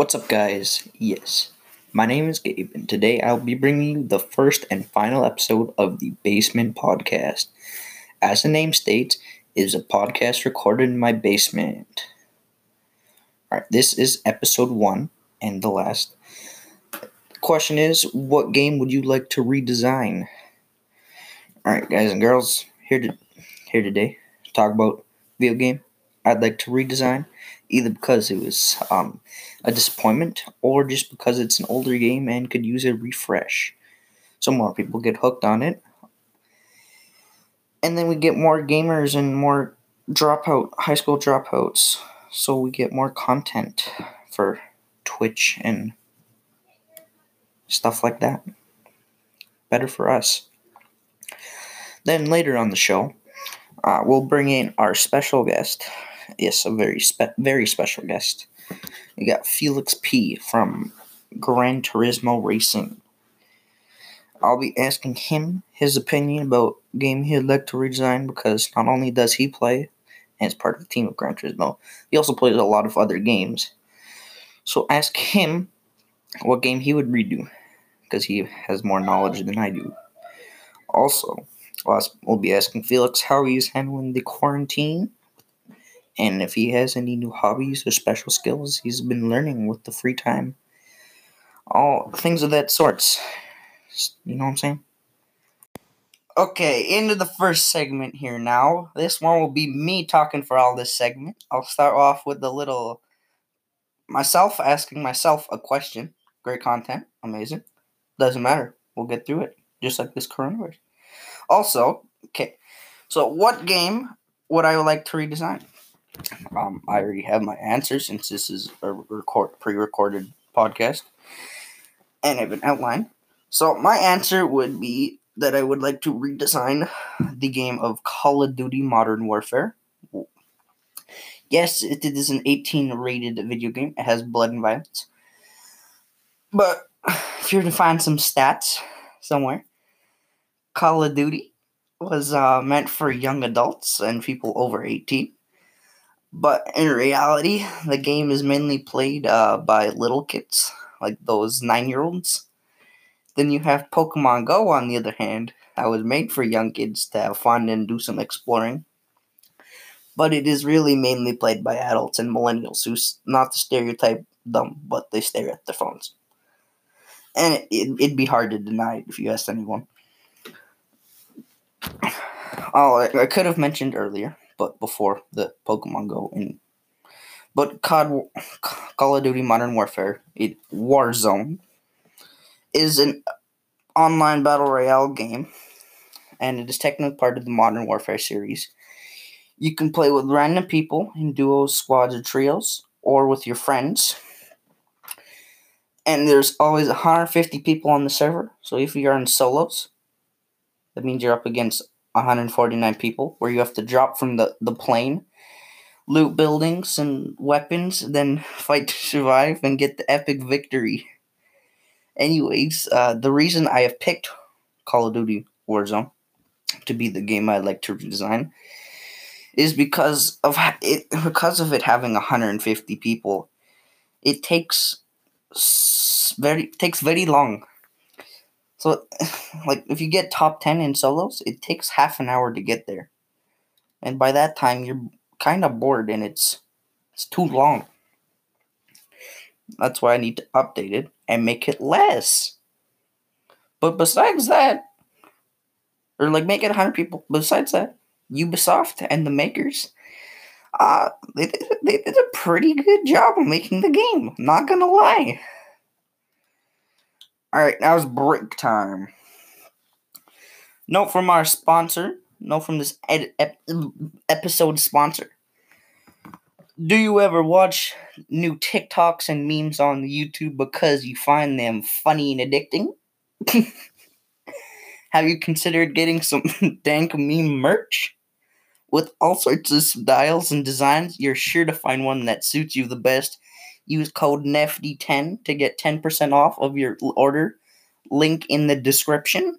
What's up, guys? Yes, my name is Gabe, and today I'll be bringing you the first and final episode of the Basement Podcast. As the name states, it is a podcast recorded in my basement. Alright, this is episode one and the last. The question is, what game would you like to redesign? Alright, guys and girls, here to here today talk about video game I'd like to redesign, either because it was um, a disappointment or just because it's an older game and could use a refresh. So more people get hooked on it. And then we get more gamers and more dropout high school dropouts. So we get more content for Twitch and stuff like that. Better for us. Then later on the show, uh, we'll bring in our special guest. Yes, a very spe- very special guest. We got Felix P from Gran Turismo Racing. I'll be asking him his opinion about game he'd like to redesign because not only does he play is part of the team of Gran Turismo, he also plays a lot of other games. So ask him what game he would redo because he has more knowledge than I do. Also, we'll be asking Felix how he's handling the quarantine and if he has any new hobbies or special skills he's been learning with the free time. All things of that sorts. You know what I'm saying? Okay, into the first segment here now. This one will be me talking for all this segment. I'll start off with a little myself asking myself a question. Great content, amazing. Doesn't matter. We'll get through it, just like this coronavirus. Also, okay, so what game would I like to redesign? Um, I already have my answer since this is a record pre-recorded podcast, and I have an outline. So my answer would be that I would like to redesign the game of Call of Duty Modern Warfare. Yes, it is an 18 rated video game. It has blood and violence. But if you're to find some stats somewhere, Call of Duty was uh, meant for young adults and people over 18. But in reality, the game is mainly played uh, by little kids, like those nine year olds. Then you have Pokemon Go, on the other hand, that was made for young kids to have fun and do some exploring. But it is really mainly played by adults and millennials who's not to stereotype them, but they stare at their phones. And it, it, it'd be hard to deny it if you asked anyone. Oh, I, I could have mentioned earlier but before the Pokemon Go in. But COD, Call of Duty Modern Warfare, it, Warzone, is an online battle royale game, and it is technically part of the Modern Warfare series. You can play with random people in duos, squads, or trios, or with your friends. And there's always 150 people on the server, so if you're in solos, that means you're up against 149 people, where you have to drop from the, the plane, loot buildings and weapons, then fight to survive and get the epic victory. Anyways, uh, the reason I have picked Call of Duty Warzone to be the game I'd like to redesign is because of it because of it having 150 people. It takes very takes very long so, like, if you get top 10 in solos, it takes half an hour to get there. And by that time, you're kind of bored and it's it's too long. That's why I need to update it and make it less. But besides that, or like make it 100 people, besides that, Ubisoft and the makers, uh, they did, they did a pretty good job of making the game. Not gonna lie. All right, now it's break time. Note from our sponsor. Note from this ed- ep- episode sponsor. Do you ever watch new TikToks and memes on YouTube because you find them funny and addicting? Have you considered getting some dank meme merch? With all sorts of styles and designs, you're sure to find one that suits you the best Use code NEFFTY10 to get 10% off of your order. Link in the description.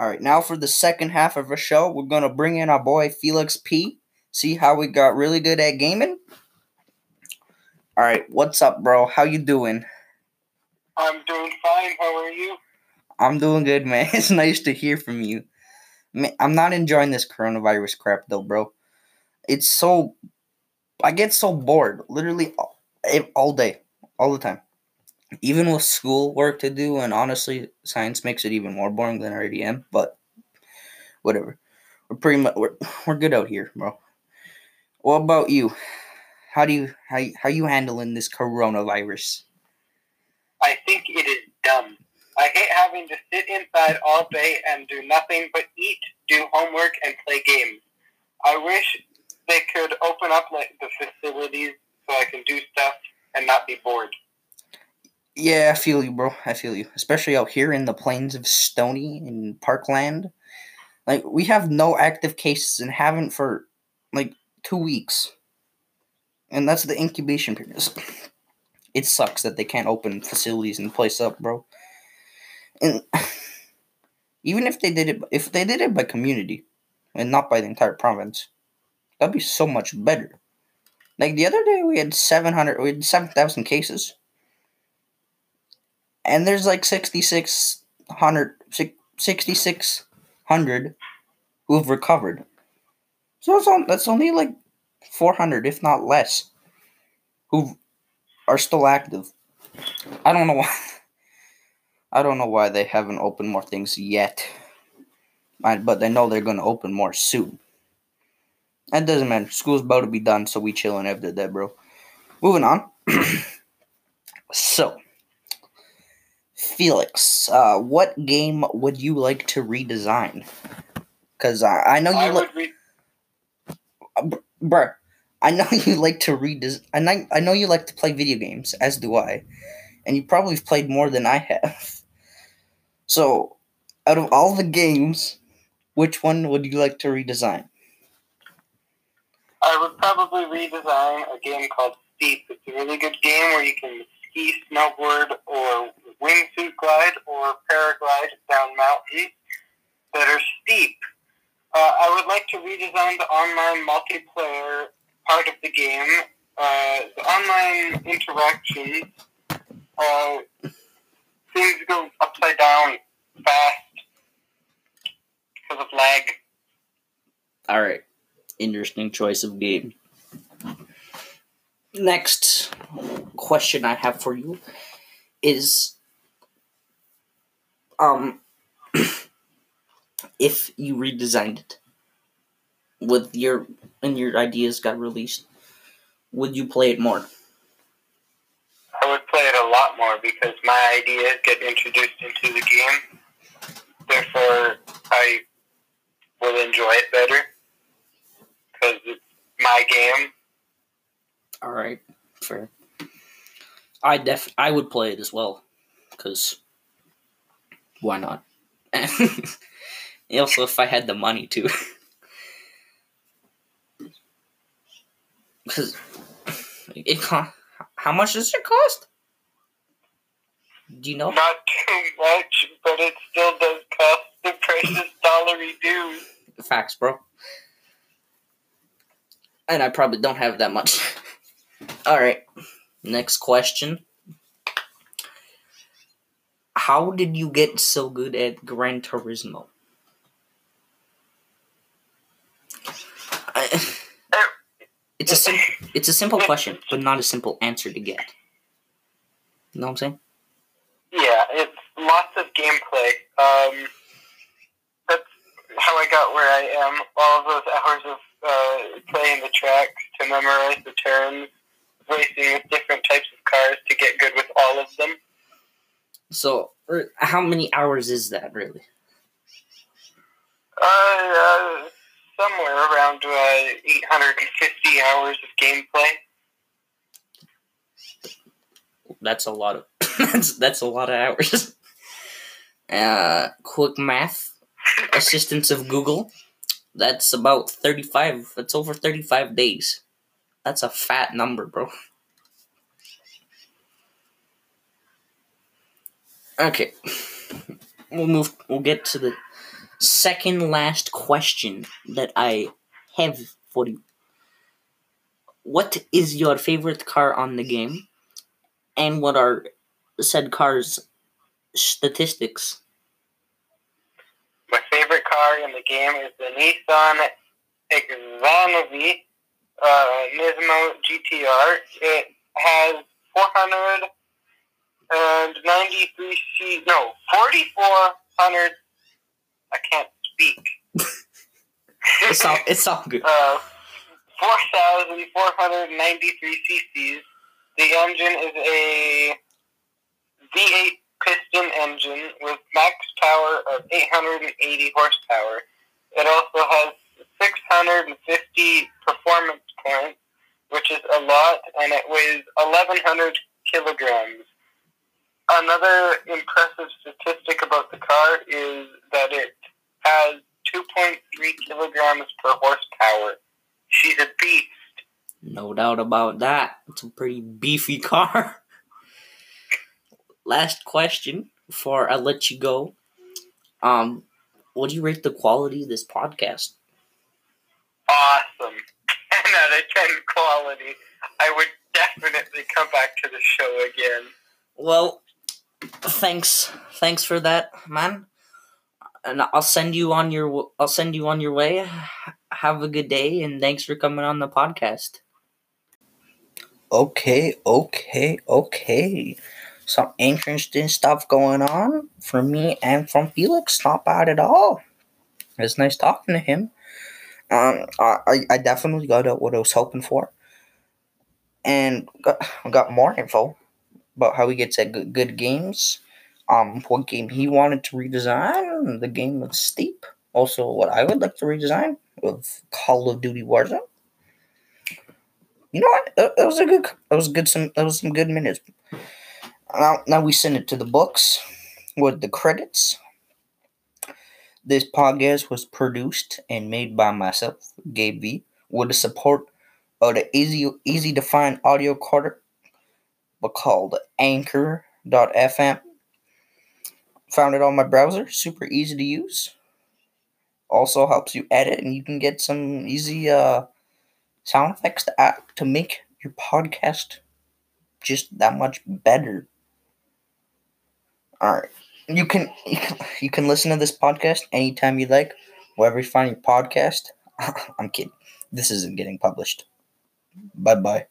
Alright, now for the second half of our show, we're going to bring in our boy Felix P. See how we got really good at gaming? All right, what's up, bro? How you doing? I'm doing fine. How are you? I'm doing good, man. It's nice to hear from you. Man, I'm not enjoying this coronavirus crap though, bro. It's so I get so bored, literally all, day, all the time. Even with school work to do, and honestly, science makes it even more boring than I already am. But whatever, we're pretty much we're, we're good out here, bro. What about you? How do you how how you handling this coronavirus? I think it is dumb. I hate having to sit inside all day and do nothing but eat, do homework, and play games. I wish they could open up like the facilities so I can do stuff and not be bored. Yeah, I feel you, bro. I feel you. Especially out here in the plains of Stony in Parkland. Like we have no active cases and haven't for like two weeks. And that's the incubation period. It sucks that they can't open facilities and place up, bro. And even if they did it if they did it by community and not by the entire province, that'd be so much better. Like the other day we had seven hundred we had seven thousand cases. And there's like 6,600 6,600 who have recovered. So that's, on, that's only like 400, if not less, who are still active. I don't know why. I don't know why they haven't opened more things yet. But they know they're going to open more soon. That doesn't matter. School's about to be done, so we chilling after that, bro. Moving on. so, Felix, uh, what game would you like to redesign? Because I, I know you like. Re- uh, bruh, I know you like to redesign. I know, I know you like to play video games, as do I. And you probably have played more than I have. So, out of all the games, which one would you like to redesign? I would probably redesign a game called Steep. It's a really good game where you can ski, snowboard, or wingsuit glide or paraglide down mountains that are steep. Uh, I would like to redesign the online multiplayer part of the game. Uh, the online interactions uh, things go upside down fast because of lag. All right, interesting choice of game. Next question I have for you is um if you redesigned it with your and your ideas got released, would you play it more? I would play it a lot more because my ideas get introduced into the game. Therefore, I will enjoy it better because it's my game. All right, fair. I def I would play it as well because why not? also, if I had the money to. Because it cost. How much does it cost? Do you know? Not too much, but it still does cost the precious dollary dues. Facts, bro. And I probably don't have that much. Alright, next question. How did you get so good at Gran Turismo? It's a sim- it's a simple question, but not a simple answer to get. You know what I'm saying? Yeah, it's lots of gameplay. Um, that's how I got where I am. All of those hours of tracks to memorize the turns, racing with different types of cars to get good with all of them. So, er, how many hours is that really? Uh, uh somewhere around uh, 850 hours of gameplay. That's a lot of that's that's a lot of hours. Uh, quick math, assistance of Google. That's about 35. That's over 35 days. That's a fat number, bro. Okay. We'll move we'll get to the second last question that I have for you. what is your favorite car on the game, and what are said cars' statistics? Car in the game is the Nissan Xanavi uh, Nismo GTR. It has 493 C, no, 4,400. I can't speak. It's all it's all good. uh, 4,493 cc's. The engine is a V8 piston engine with max power of 880 horsepower. It also has 650 performance points, which is a lot, and it weighs 1,100 kilograms. Another impressive statistic about the car is that it has 2.3 kilograms per horsepower. She's a beast. No doubt about that. It's a pretty beefy car. Last question before I let you go. Um, what do you rate the quality of this podcast? Awesome. 10 out of 10 quality. I would definitely come back to the show again. Well, thanks, thanks for that, man. And I'll send you on your I'll send you on your way. Have a good day, and thanks for coming on the podcast. Okay, okay, okay. Some interesting stuff going on for me and from Felix. Not bad at all. It's nice talking to him. Um, I, I definitely got what I was hoping for, and got, got more info about how he gets at good, good games. Um, what game he wanted to redesign, the game of Steep. Also, what I would like to redesign with Call of Duty Warzone. You know what? That, that was a good. That was good. Some that was some good minutes. Now, now we send it to the books with the credits. This podcast was produced and made by myself, Gabe V, with the support of the easy easy to find audio carter called Anchor.fm. Found it on my browser, super easy to use. Also helps you edit, and you can get some easy uh, sound effects to to make your podcast just that much better. All right, you can you can, listen to this podcast anytime you like, wherever you find your podcast. I'm kidding. This isn't getting published. Bye bye.